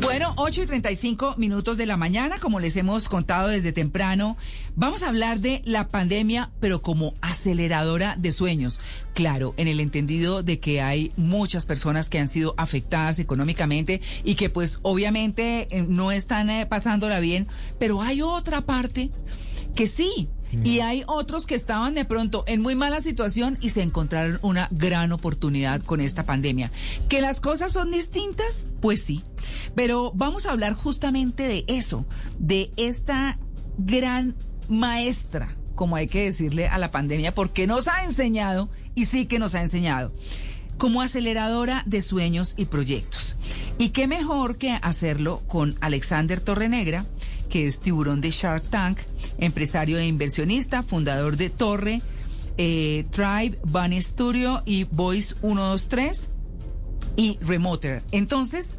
Bueno, 8 y 35 minutos de la mañana, como les hemos contado desde temprano, vamos a hablar de la pandemia, pero como aceleradora de sueños. Claro, en el entendido de que hay muchas personas que han sido afectadas económicamente y que pues obviamente eh, no están eh, pasándola bien, pero hay otra parte que sí, y hay otros que estaban de pronto en muy mala situación y se encontraron una gran oportunidad con esta pandemia. ¿Que las cosas son distintas? Pues sí. Pero vamos a hablar justamente de eso, de esta gran maestra, como hay que decirle a la pandemia, porque nos ha enseñado, y sí que nos ha enseñado como aceleradora de sueños y proyectos. Y qué mejor que hacerlo con Alexander Torrenegra, que es tiburón de Shark Tank, empresario e inversionista, fundador de Torre, eh, Tribe, Bunny Studio y Voice 123 y Remoter. Entonces,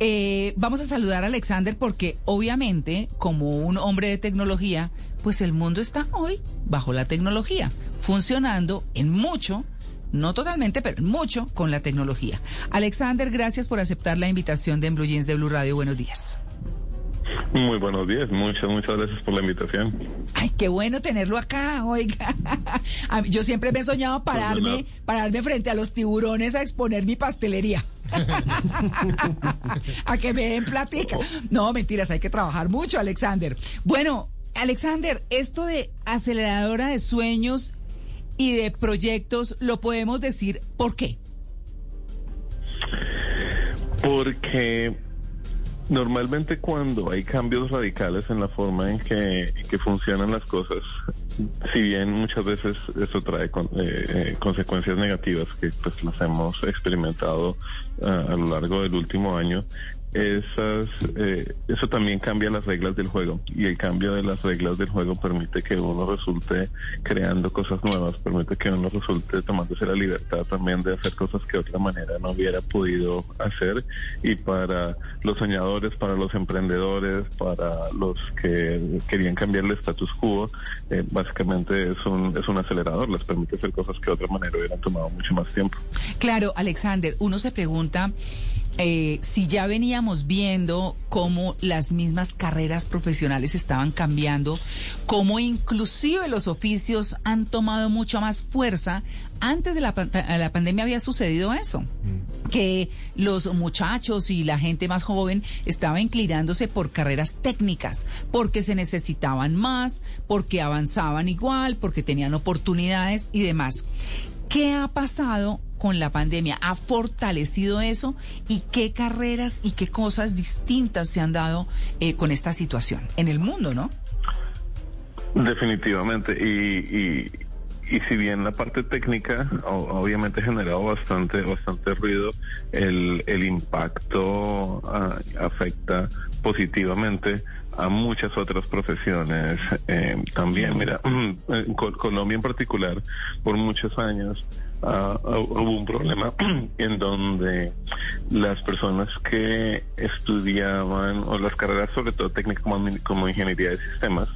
eh, vamos a saludar a Alexander porque obviamente, como un hombre de tecnología, pues el mundo está hoy bajo la tecnología, funcionando en mucho no totalmente, pero mucho con la tecnología. Alexander, gracias por aceptar la invitación de Blue Jeans de Blue Radio. Buenos días. Muy buenos días, muchas, muchas gracias por la invitación. Ay, qué bueno tenerlo acá, oiga. Yo siempre me he soñado pararme, pararme frente a los tiburones a exponer mi pastelería. a que me den platica. No, mentiras, hay que trabajar mucho, Alexander. Bueno, Alexander, esto de aceleradora de sueños y de proyectos, ¿lo podemos decir por qué? Porque normalmente cuando hay cambios radicales en la forma en que, funcionan las cosas, si bien muchas veces eso trae con, eh, eh, consecuencias negativas que pues las hemos experimentado ah, a lo largo del último año, esas, eh, eso también cambia las reglas del juego y el cambio de las reglas del juego permite que uno resulte creando cosas nuevas, permite que uno resulte tomándose la libertad también de hacer cosas que de otra manera no hubiera podido hacer y para los soñadores, para los emprendedores, para los que querían cambiar el status quo, eh, básicamente es un, es un acelerador, les permite hacer cosas que de otra manera hubieran tomado mucho más tiempo. Claro, Alexander, uno se pregunta eh, si ya veníamos viendo cómo las mismas carreras profesionales estaban cambiando, cómo inclusive los oficios han tomado mucha más fuerza. Antes de la, la pandemia había sucedido eso, mm. que los muchachos y la gente más joven estaba inclinándose por carreras técnicas, porque se necesitaban más, porque avanzaban igual, porque tenían oportunidades y demás. ¿Qué ha pasado con la pandemia? ¿Ha fortalecido eso? ¿Y qué carreras y qué cosas distintas se han dado eh, con esta situación en el mundo, no? Definitivamente. Y, y, si bien la parte técnica obviamente ha generado bastante, bastante ruido, el, el impacto ah, afecta positivamente a muchas otras profesiones eh, también. Mira, Colombia en particular, por muchos años, uh, hubo un problema en donde las personas que estudiaban, o las carreras sobre todo técnicas como, como ingeniería de sistemas,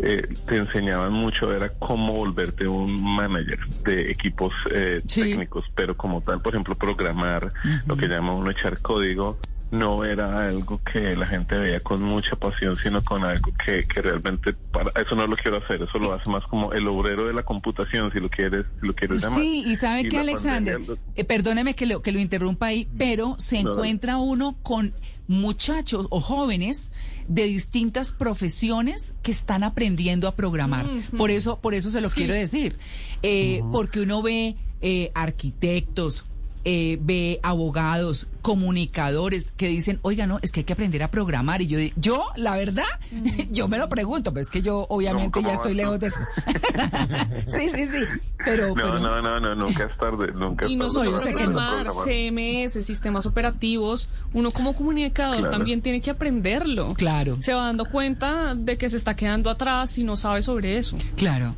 eh, te enseñaban mucho era cómo volverte un manager de equipos eh, técnicos, pero como tal, por ejemplo, programar, lo que llama uno echar código, no era algo que la gente veía con mucha pasión, sino con algo que, que realmente para eso no lo quiero hacer, eso lo hace más como el obrero de la computación, si lo quieres, si lo quieres llamar. Sí, y sabe que Alexander, eh, perdóneme que lo, que lo interrumpa ahí, pero se encuentra uno con muchachos o jóvenes de distintas profesiones que están aprendiendo a programar. Por eso, por eso se lo quiero decir, eh, porque uno ve eh, arquitectos, eh, ve abogados, comunicadores que dicen, oiga, no, es que hay que aprender a programar. Y yo, yo la verdad, yo me lo pregunto, pero es que yo obviamente ya estoy lejos de eso. sí, sí, sí. Pero, no, no, no, no, nunca es tarde, nunca es Y no solo programar, CMS, sistemas operativos, uno como comunicador también tiene que aprenderlo. Claro. Se va dando cuenta de que se está quedando atrás y no sabe sobre eso. Claro.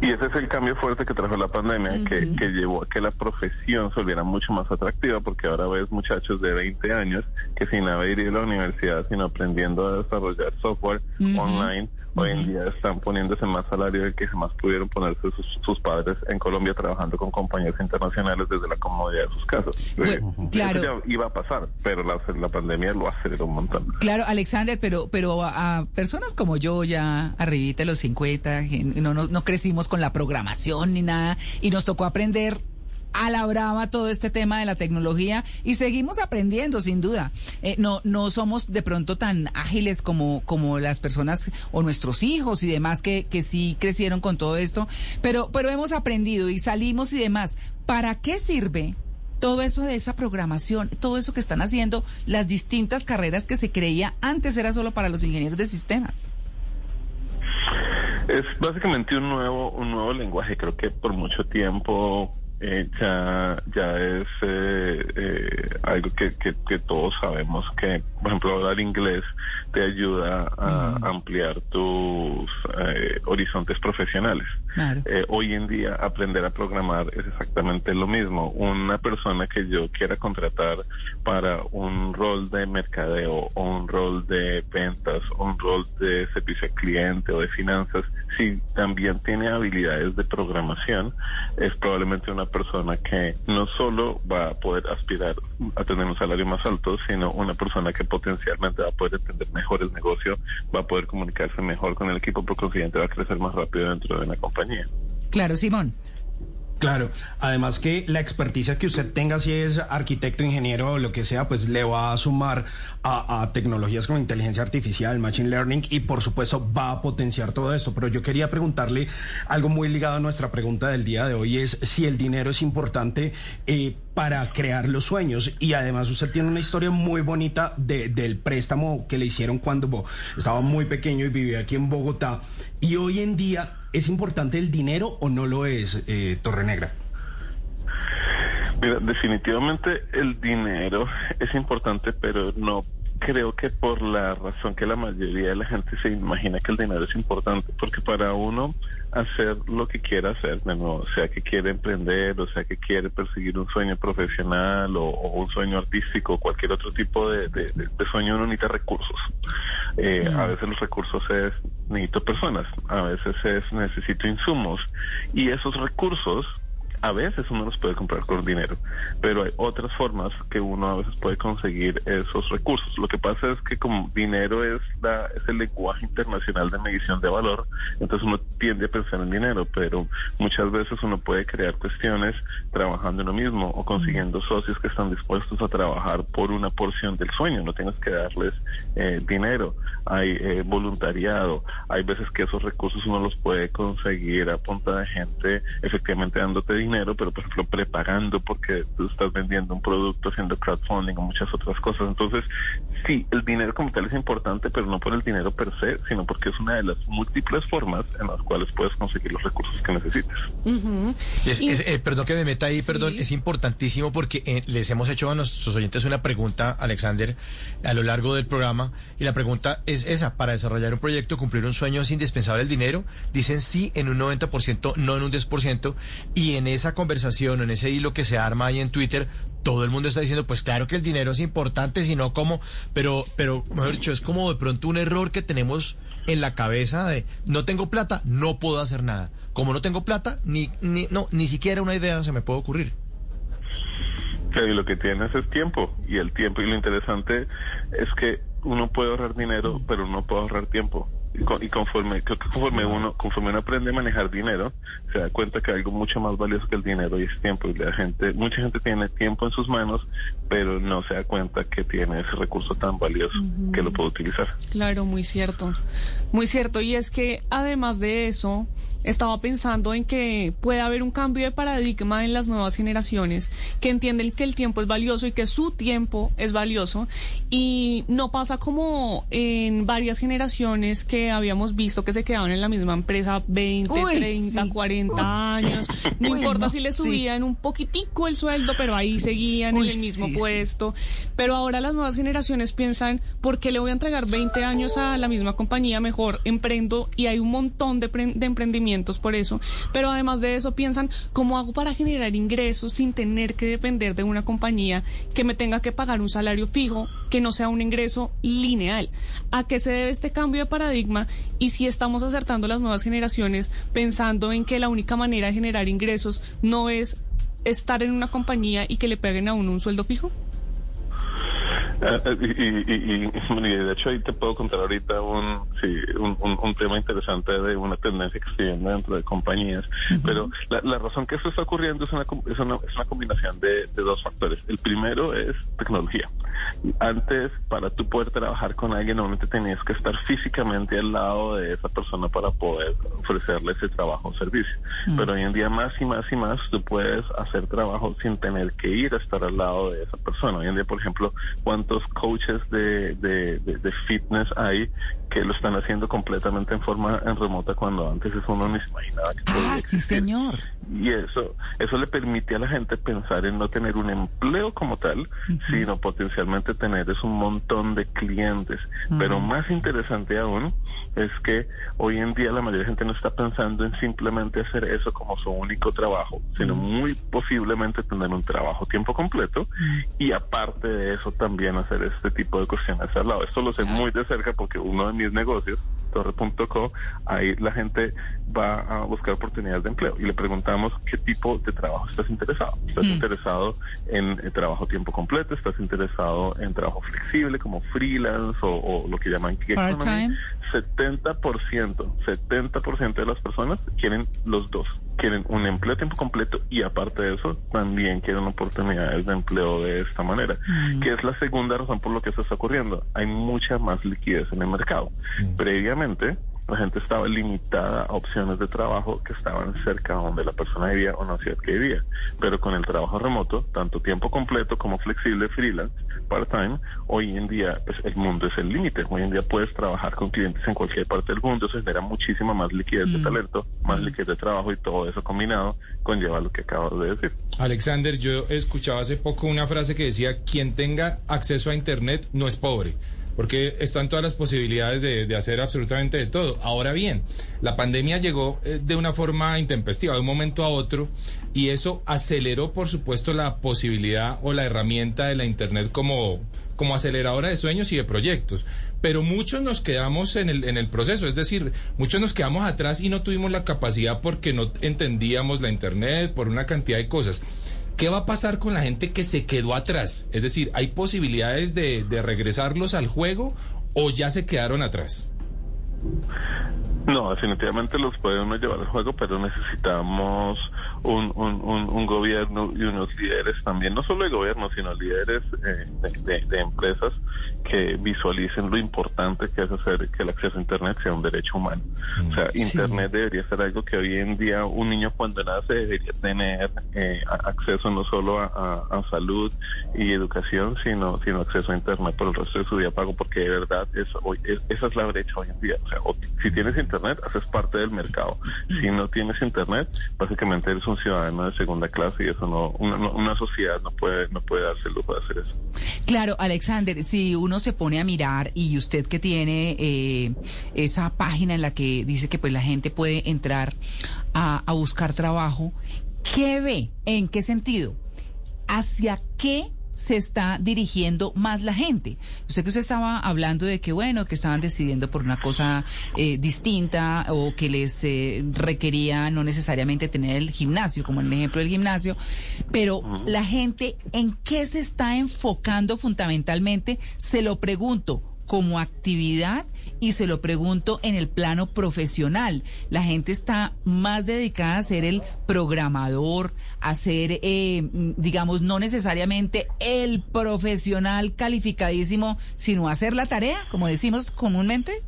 Y ese es el cambio fuerte que trajo la pandemia, que, llevó a que la profesión se volviera mucho más atractiva, porque ahora ves muchachos de 20 años que sin haber ido a la universidad, sino aprendiendo a desarrollar software online, hoy en día están poniéndose más salario del que jamás pudieron ponerse sus, padres en Colombia trabajando con compañías internacionales desde la comodidad de sus casas. Eh, claro. Eso ya iba a pasar, pero la, la pandemia lo aceleró un montón. Claro, Alexander, pero pero a, personas como yo ya arribita de los 50, no, no, no crecimos con la programación ni nada y nos tocó aprender a la brava todo este tema de la tecnología y seguimos aprendiendo sin duda. Eh, no, no somos de pronto tan ágiles como, como las personas o nuestros hijos y demás que, que sí crecieron con todo esto, pero, pero hemos aprendido y salimos y demás. ¿Para qué sirve todo eso de esa programación, todo eso que están haciendo, las distintas carreras que se creía antes era solo para los ingenieros de sistemas? Es básicamente un nuevo, un nuevo lenguaje. Creo que por mucho tiempo eh, ya, ya es eh, eh, algo que, que, todos sabemos que, por ejemplo, hablar inglés te ayuda a ampliar tus horizontes profesionales. hoy en día aprender a programar es exactamente lo mismo. Una persona que yo quiera contratar para un rol de mercadeo o un rol de ventas o un rol de servicio al cliente o de finanzas, si también tiene habilidades de programación, es probablemente una persona que no solo va a poder aspirar a tener un salario más alto, sino una persona que potencialmente va a poder entender mejor el negocio, va a poder comunicarse mejor con el equipo, por consiguiente va a crecer más rápido dentro de una compañía. Claro, Simón. Claro, además que la experticia que usted tenga, si es arquitecto, ingeniero o lo que sea, pues le va a sumar a, tecnologías como inteligencia artificial, machine learning y por supuesto va a potenciar todo esto. Pero yo quería preguntarle algo muy ligado a nuestra pregunta del día de hoy, es si el dinero es importante eh, para crear los sueños. Y además usted tiene una historia muy bonita del préstamo que le hicieron cuando estaba muy pequeño y vivía aquí en Bogotá. Y hoy en día ¿Es importante el dinero o no lo es, eh, Torre Negra? Mira, definitivamente el dinero es importante, pero no creo que por la razón que la mayoría de la gente se imagina que el dinero es importante, porque para uno hacer lo que quiera hacer, o sea que quiere emprender, o sea que quiere perseguir un sueño profesional o, un sueño artístico, cualquier otro tipo de, sueño, uno necesita recursos. Eh, a veces los recursos es necesito personas, a veces es necesito insumos y esos recursos a veces uno los puede comprar con dinero, pero hay otras formas que uno a veces puede conseguir esos recursos. Lo que pasa es que como dinero es, la, es el lenguaje internacional de medición de valor, entonces uno tiende a pensar en dinero, pero muchas veces uno puede crear cuestiones trabajando en lo mismo o consiguiendo socios que están dispuestos a trabajar por una porción del sueño, no tienes que darles eh, dinero, hay eh, voluntariado, hay veces que esos recursos uno los puede conseguir a punta de gente efectivamente dándote dinero dinero, pero por ejemplo prepagando porque tú estás vendiendo un producto, haciendo crowdfunding o muchas otras cosas. Entonces, sí, el dinero como tal es importante, pero no por el dinero per se, sino porque es una de las múltiples formas en las cuales puedes conseguir los recursos que necesites. Eh, perdón que me meta ahí, perdón, es importantísimo porque eh, les hemos hecho a nuestros oyentes una pregunta, Alexander, a lo largo del programa, y la pregunta es esa, para desarrollar un proyecto, cumplir un sueño es indispensable el dinero, dicen sí en un 90%, no en un 10%, y en esa conversación, en ese hilo que se arma ahí en Twitter, todo el mundo está diciendo, pues claro que el dinero es importante, sino como, pero, pero, mejor dicho, es como de pronto un error que tenemos en la cabeza de no tengo plata, no puedo hacer nada. Como no tengo plata, ni, ni, no, ni siquiera una idea se me puede ocurrir. y lo que tienes es tiempo, y el tiempo, y lo interesante es que uno puede ahorrar dinero, pero no puede ahorrar tiempo y conforme creo que conforme uno conforme uno aprende a manejar dinero se da cuenta que hay algo mucho más valioso que el dinero y es tiempo y la gente mucha gente tiene tiempo en sus manos pero no se da cuenta que tiene ese recurso tan valioso que lo puede utilizar. Claro muy cierto. Muy cierto y es que además de eso estaba pensando en que puede haber un cambio de paradigma en las nuevas generaciones que entienden que el tiempo es valioso y que su tiempo es valioso. Y no pasa como en varias generaciones que habíamos visto que se quedaban en la misma empresa 20, 30, 40 años, no importa si le subían un poquitico el sueldo, pero ahí seguían en el mismo puesto, pero ahora las nuevas generaciones piensan, ¿por qué le voy a entregar 20 años a la misma compañía? Mejor emprendo y hay un montón de, de emprendimientos por eso, pero además de eso piensan, ¿cómo hago para generar ingresos sin tener que depender de una compañía que me tenga que pagar un salario fijo, que no sea un ingreso lineal? ¿A qué se debe este cambio de paradigma? Y si estamos acertando las nuevas generaciones pensando en que la única manera de generar ingresos no es estar en una compañía y que le peguen a uno un sueldo fijo? Eh, eh, y, de hecho ahí te puedo contar ahorita un, sí, un, un, tema interesante de una tendencia que estoy viendo dentro de compañías. Pero la, la, razón que esto está ocurriendo es una, es una, es una combinación de, de, dos factores. El primero es tecnología. Antes, para tú poder trabajar con alguien, normalmente tenías que estar físicamente al lado de esa persona para poder ofrecerle ese trabajo o servicio. Pero hoy en día más y más y más tú puedes hacer trabajo sin tener que ir a estar al lado de esa persona. Hoy en día, por ejemplo, cuántos coaches de, de, de, fitness hay que lo están haciendo completamente en forma en remota cuando antes eso uno ni se imaginaba que Ah, sí, señor. Y eso, eso le permite a la gente pensar en no tener un empleo como tal, sino potencialmente tener es un montón de clientes. Pero más interesante aún es que hoy en día la mayoría de gente no está pensando en simplemente hacer eso como su único trabajo, sino muy posiblemente tener un trabajo tiempo completo y aparte de eso también hacer este tipo de cuestiones al lado. Esto lo sé muy de cerca porque uno de mis negocios, torre.co, ahí la gente va a buscar oportunidades de empleo y le preguntamos qué tipo de trabajo estás interesado. ¿Estás interesado en, trabajo tiempo completo? ¿Estás interesado en trabajo flexible como freelance o, lo que llaman gig economy? 70%, 70% de las personas quieren los dos. Quieren un empleo a tiempo completo y aparte de eso también quieren oportunidades de empleo de esta manera, que es la segunda razón por lo que eso está ocurriendo. Hay mucha más liquidez en el mercado. Previamente, la gente estaba limitada a opciones de trabajo que estaban cerca donde la persona vivía o no ciudad que vivía. Pero con el trabajo remoto, tanto tiempo completo como flexible, freelance, part-time, hoy en día pues, el mundo es el límite. Hoy en día puedes trabajar con clientes en cualquier parte del mundo, se genera muchísima más liquidez de mm. talento, más mm. liquidez de trabajo y todo eso combinado conlleva lo que acabas de decir. Alexander, yo escuchaba hace poco una frase que decía, quien tenga acceso a Internet no es pobre porque están todas las posibilidades de, hacer absolutamente de todo. Ahora bien, la pandemia llegó eh, de una forma intempestiva, de un momento a otro, y eso aceleró, por supuesto, la posibilidad o la herramienta de la Internet como, como aceleradora de sueños y de proyectos. Pero muchos nos quedamos en el, en el proceso, es decir, muchos nos quedamos atrás y no tuvimos la capacidad porque no entendíamos la Internet, por una cantidad de cosas. ¿Qué va a pasar con la gente que se quedó atrás? Es decir, ¿hay posibilidades de, de regresarlos al juego o ya se quedaron atrás? No, definitivamente los podemos llevar al juego, pero necesitamos un, un, gobierno y unos líderes también, no solo de gobierno, sino líderes eh, de, empresas que visualicen lo importante que es hacer que el acceso a Internet sea un derecho humano. o sea, mm, Internet debería ser algo que hoy en día un niño cuando nace debería tener eh, acceso no solo a, salud y educación, sino, sino acceso a Internet por el resto de su vida pago, porque de verdad eso, hoy, esa es la brecha hoy en día. O sea, si tienes Internet, Internet, haces parte del mercado. Si no tienes Internet, básicamente eres un ciudadano de segunda clase y eso no, una, sociedad no puede, no puede darse el lujo de hacer eso. Claro, Alexander, si uno se pone a mirar y usted que tiene eh, esa página en la que dice que pues la gente puede entrar a, a buscar trabajo, ¿qué ve? ¿En qué sentido? ¿Hacia qué se está dirigiendo más la gente. Usted que usted estaba hablando de que, bueno, que estaban decidiendo por una cosa eh, distinta o que les eh, requería no necesariamente tener el gimnasio, como en el ejemplo del gimnasio, pero la gente, ¿en qué se está enfocando fundamentalmente? Se lo pregunto, como actividad y se lo pregunto en el plano profesional. La gente está más dedicada a ser el programador, a ser, eh, digamos, no necesariamente el profesional calificadísimo, sino a hacer la tarea, como decimos comúnmente.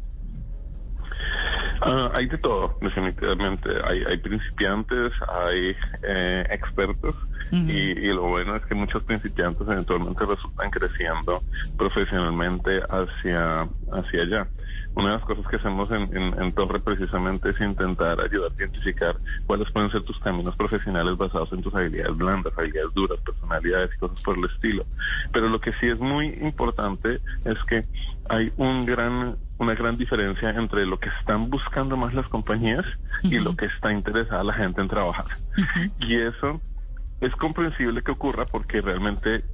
Ah, hay de todo, definitivamente. Hay, hay principiantes, hay eh, expertos y, lo bueno es que muchos principiantes eventualmente resultan creciendo profesionalmente hacia, hacia allá. Una de las cosas que hacemos en, en, Torre precisamente es intentar ayudar a identificar cuáles pueden ser tus caminos profesionales basados en tus habilidades blandas, habilidades duras, personalidades y cosas por el estilo. Pero lo que sí es muy importante es que hay un gran una gran diferencia entre lo que están buscando más las compañías y lo que está interesada la gente en trabajar. Y eso es comprensible que ocurra porque realmente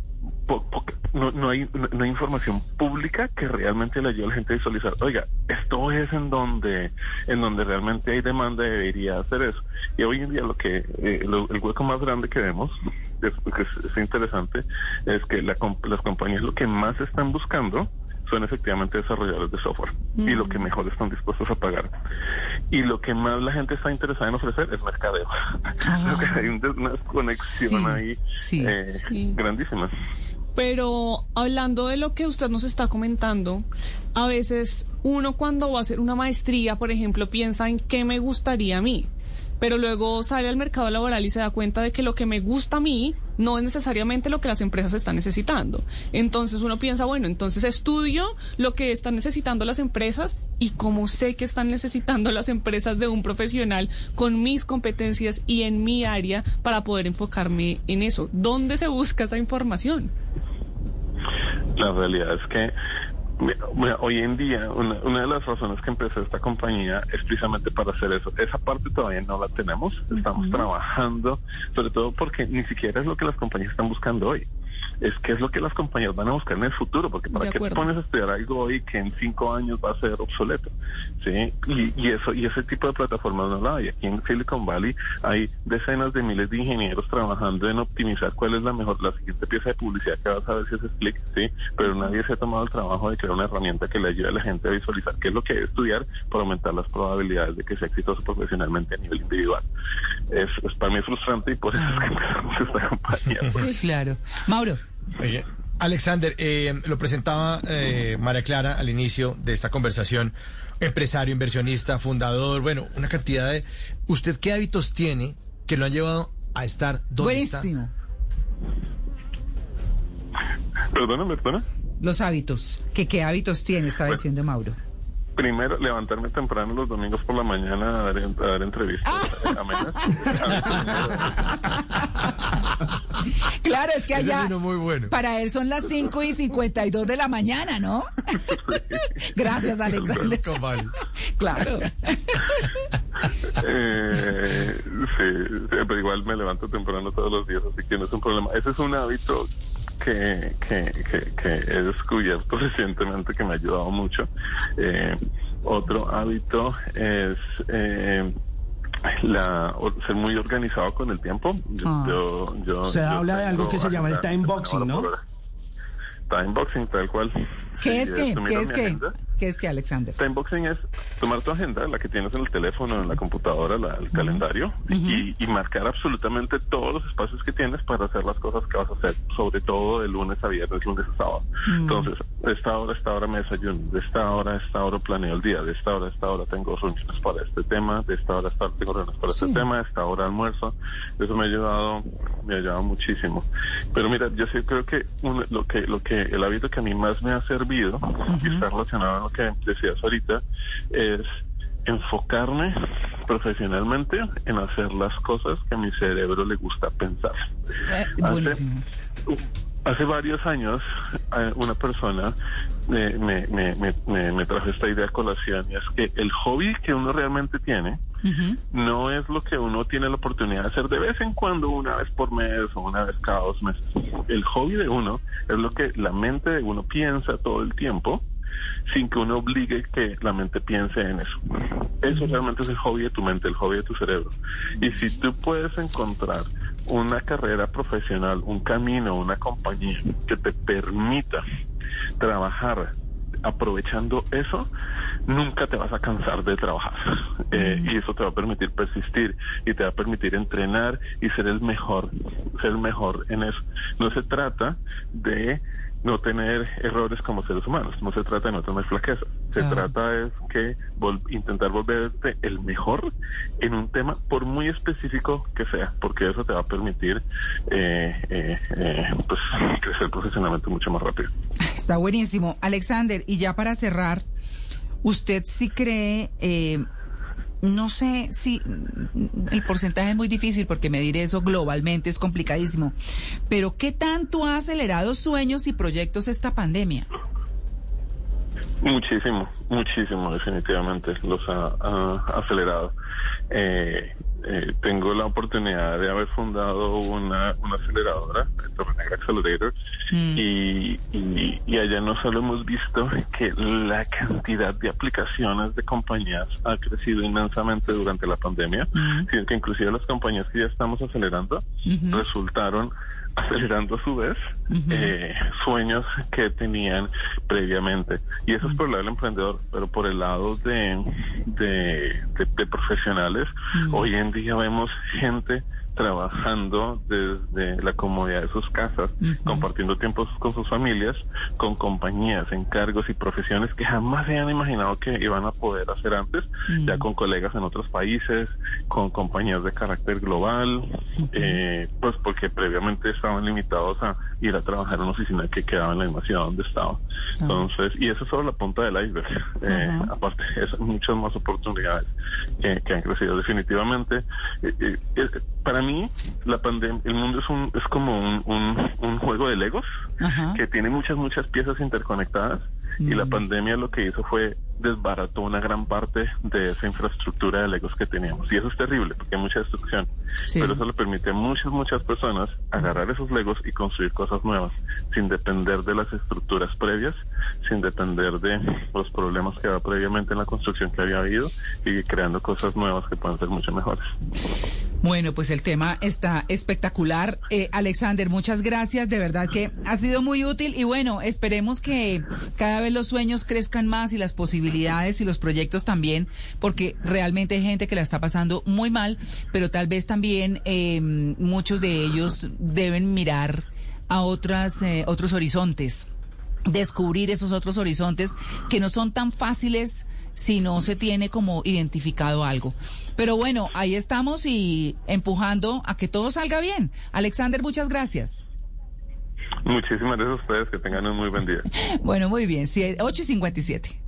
no, hay, no, hay información pública que realmente le ayude a la gente a visualizar, oiga, esto es en donde, en donde realmente hay demanda y debería hacer eso. Y hoy en día lo que, eh, el hueco más grande que vemos, que es, interesante, es que las compañías lo que más están buscando son efectivamente desarrolladores de software y lo que mejor están dispuestos a pagar. Y lo que más la gente está interesada en ofrecer es mercadeo. Creo que hay una conexión ahí eh, grandísima. Pero hablando de lo que usted nos está comentando, a veces uno cuando va a hacer una maestría, por ejemplo, piensa en qué me gustaría a mí pero luego sale al mercado laboral y se da cuenta de que lo que me gusta a mí no es necesariamente lo que las empresas están necesitando. Entonces uno piensa, bueno, entonces estudio lo que están necesitando las empresas y cómo sé que están necesitando las empresas de un profesional con mis competencias y en mi área para poder enfocarme en eso. ¿Dónde se busca esa información? La realidad es que hoy en día, una, de las razones que empecé esta compañía es precisamente para hacer eso. Esa parte todavía no la tenemos. Estamos trabajando, sobre todo porque ni siquiera es lo que las compañías están buscando hoy es qué es lo que las compañías van a buscar en el futuro, porque para qué te pones a estudiar algo hoy que en cinco años va a ser obsoleto, ¿sí? Y, eso y ese tipo de plataformas no la hay. Aquí en Silicon Valley hay decenas de miles de ingenieros trabajando en optimizar cuál es la mejor, la siguiente pieza de publicidad que vas a ver si es Click, ¿sí? Pero nadie se ha tomado el trabajo de crear una herramienta que le ayude a la gente a visualizar qué es lo que que estudiar para aumentar las probabilidades de que sea exitoso profesionalmente a nivel individual. Es, para mí es frustrante y por eso es que empezamos esta compañía. Sí, claro. Mauro. Alexander, eh, lo presentaba eh, María Clara al inicio de esta conversación. Empresario, inversionista, fundador, bueno, una cantidad de... ¿Usted qué hábitos tiene que lo han llevado a estar donde Buenísimo. está? Perdóname, perdona. Los hábitos. ¿Qué, ¿Qué hábitos tiene? Estaba diciendo Mauro primero levantarme temprano los domingos por la mañana a dar, entrevistas claro, es que allá para él son las 5 y 52 de la mañana, ¿no? Gracias, Alexander. claro. Eh, sí, pero igual me levanto temprano todos los días, así que no es un problema. Ese es un hábito que, que, que, he descubierto recientemente que me ha ayudado mucho. Eh, otro hábito es eh, la, ser muy organizado con el tiempo. Yo, ah. se habla de algo que se llama el time boxing, ¿no? Time boxing, tal cual. ¿Qué es qué? ¿Qué es qué? ¿Qué es que, Alexander? Timeboxing es tomar tu agenda, la que tienes en el teléfono, en la computadora, el calendario, y, marcar absolutamente todos los espacios que tienes para hacer las cosas que vas a hacer, sobre todo de lunes a viernes, lunes a sábado. Mm. Entonces, de esta hora a esta hora me desayuno, de esta hora a esta hora planeo el día, de esta hora a esta hora tengo reuniones para este tema, de esta hora a esta hora tengo reuniones para este tema, de esta hora almuerzo. Eso me ha ayudado, me ha ayudado muchísimo. Pero mira, yo sí creo que lo que lo que el hábito que a mí más me ha servido y está relacionado lo que decías ahorita, es enfocarme profesionalmente en hacer las cosas que a mi cerebro le gusta pensar. Eh, hace, varios años eh, una persona me, me, me, me, trajo esta idea a colación y es que el hobby que uno realmente tiene no es lo que uno tiene la oportunidad de hacer de vez en cuando, una vez por mes o una vez cada dos meses. El hobby de uno es lo que la mente de uno piensa todo el tiempo sin que uno obligue que la mente piense en eso. Eso realmente es el hobby de tu mente, el hobby de tu cerebro. Y si tú puedes encontrar una carrera profesional, un camino, una compañía que te permita trabajar aprovechando eso, nunca te vas a cansar de trabajar. Eh, y eso te va a permitir persistir y te va a permitir entrenar y ser el mejor, ser el mejor en eso. No se trata de no tener errores como seres humanos, no se trata de no tener flaquezas, se trata de que intentar volverte el mejor en un tema por muy específico que sea, porque eso te va a permitir eh, eh, eh, pues, crecer profesionalmente mucho más rápido. Está buenísimo. Alexander, y ya para cerrar, ¿usted sí cree no sé si el porcentaje es muy difícil porque medir eso globalmente es complicadísimo, pero ¿qué tanto ha acelerado sueños y proyectos esta pandemia? Muchísimo, muchísimo, definitivamente los ha, acelerado. Eh, eh, tengo la oportunidad de haber fundado una, una aceleradora, Torre Accelerator, mm. y, y, allá no solo hemos visto que la cantidad de aplicaciones de compañías ha crecido inmensamente durante la pandemia, sino que inclusive las compañías que ya estamos acelerando resultaron acelerando a su vez eh, sueños que tenían previamente. Y eso es por el lado del emprendedor, pero por el lado de, de, profesionales, hoy en día vemos gente trabajando desde la comodidad de sus casas, compartiendo tiempos con sus familias, con compañías, encargos y profesiones que jamás se han imaginado que iban a poder hacer antes, ya con colegas en otros países, con compañías de carácter global, eh, pues porque previamente estaban limitados a ir a trabajar en una oficina que quedaba en la misma ciudad donde estaba. Entonces, y eso es solo la punta del iceberg. Eh, aparte, es muchas más oportunidades que, han crecido definitivamente. Eh, para mí, la pandemia, el mundo es un, es como un, un, juego de legos que tiene muchas, muchas piezas interconectadas y la mm. pandemia lo que hizo fue desbarató una gran parte de esa infraestructura de legos que teníamos. Y eso es terrible porque hay mucha destrucción. Pero eso le permite a muchas, muchas personas agarrar esos legos y construir cosas nuevas, sin depender de las estructuras previas, sin depender de los problemas que había previamente en la construcción que había habido y creando cosas nuevas que pueden ser mucho mejores. Bueno, pues el tema está espectacular. Eh, Alexander, muchas gracias. De verdad que ha sido muy útil y bueno, esperemos que cada vez los sueños crezcan más y las posibilidades y los proyectos también, porque realmente hay gente que la está pasando muy mal, pero tal vez también eh, muchos de ellos deben mirar a otras, eh, otros horizontes descubrir esos otros horizontes que no son tan fáciles si no se tiene como identificado algo. Pero bueno, ahí estamos y empujando a que todo salga bien. Alexander, muchas gracias. Muchísimas gracias a ustedes, que tengan un muy buen día. bueno, muy bien, 8 y 57.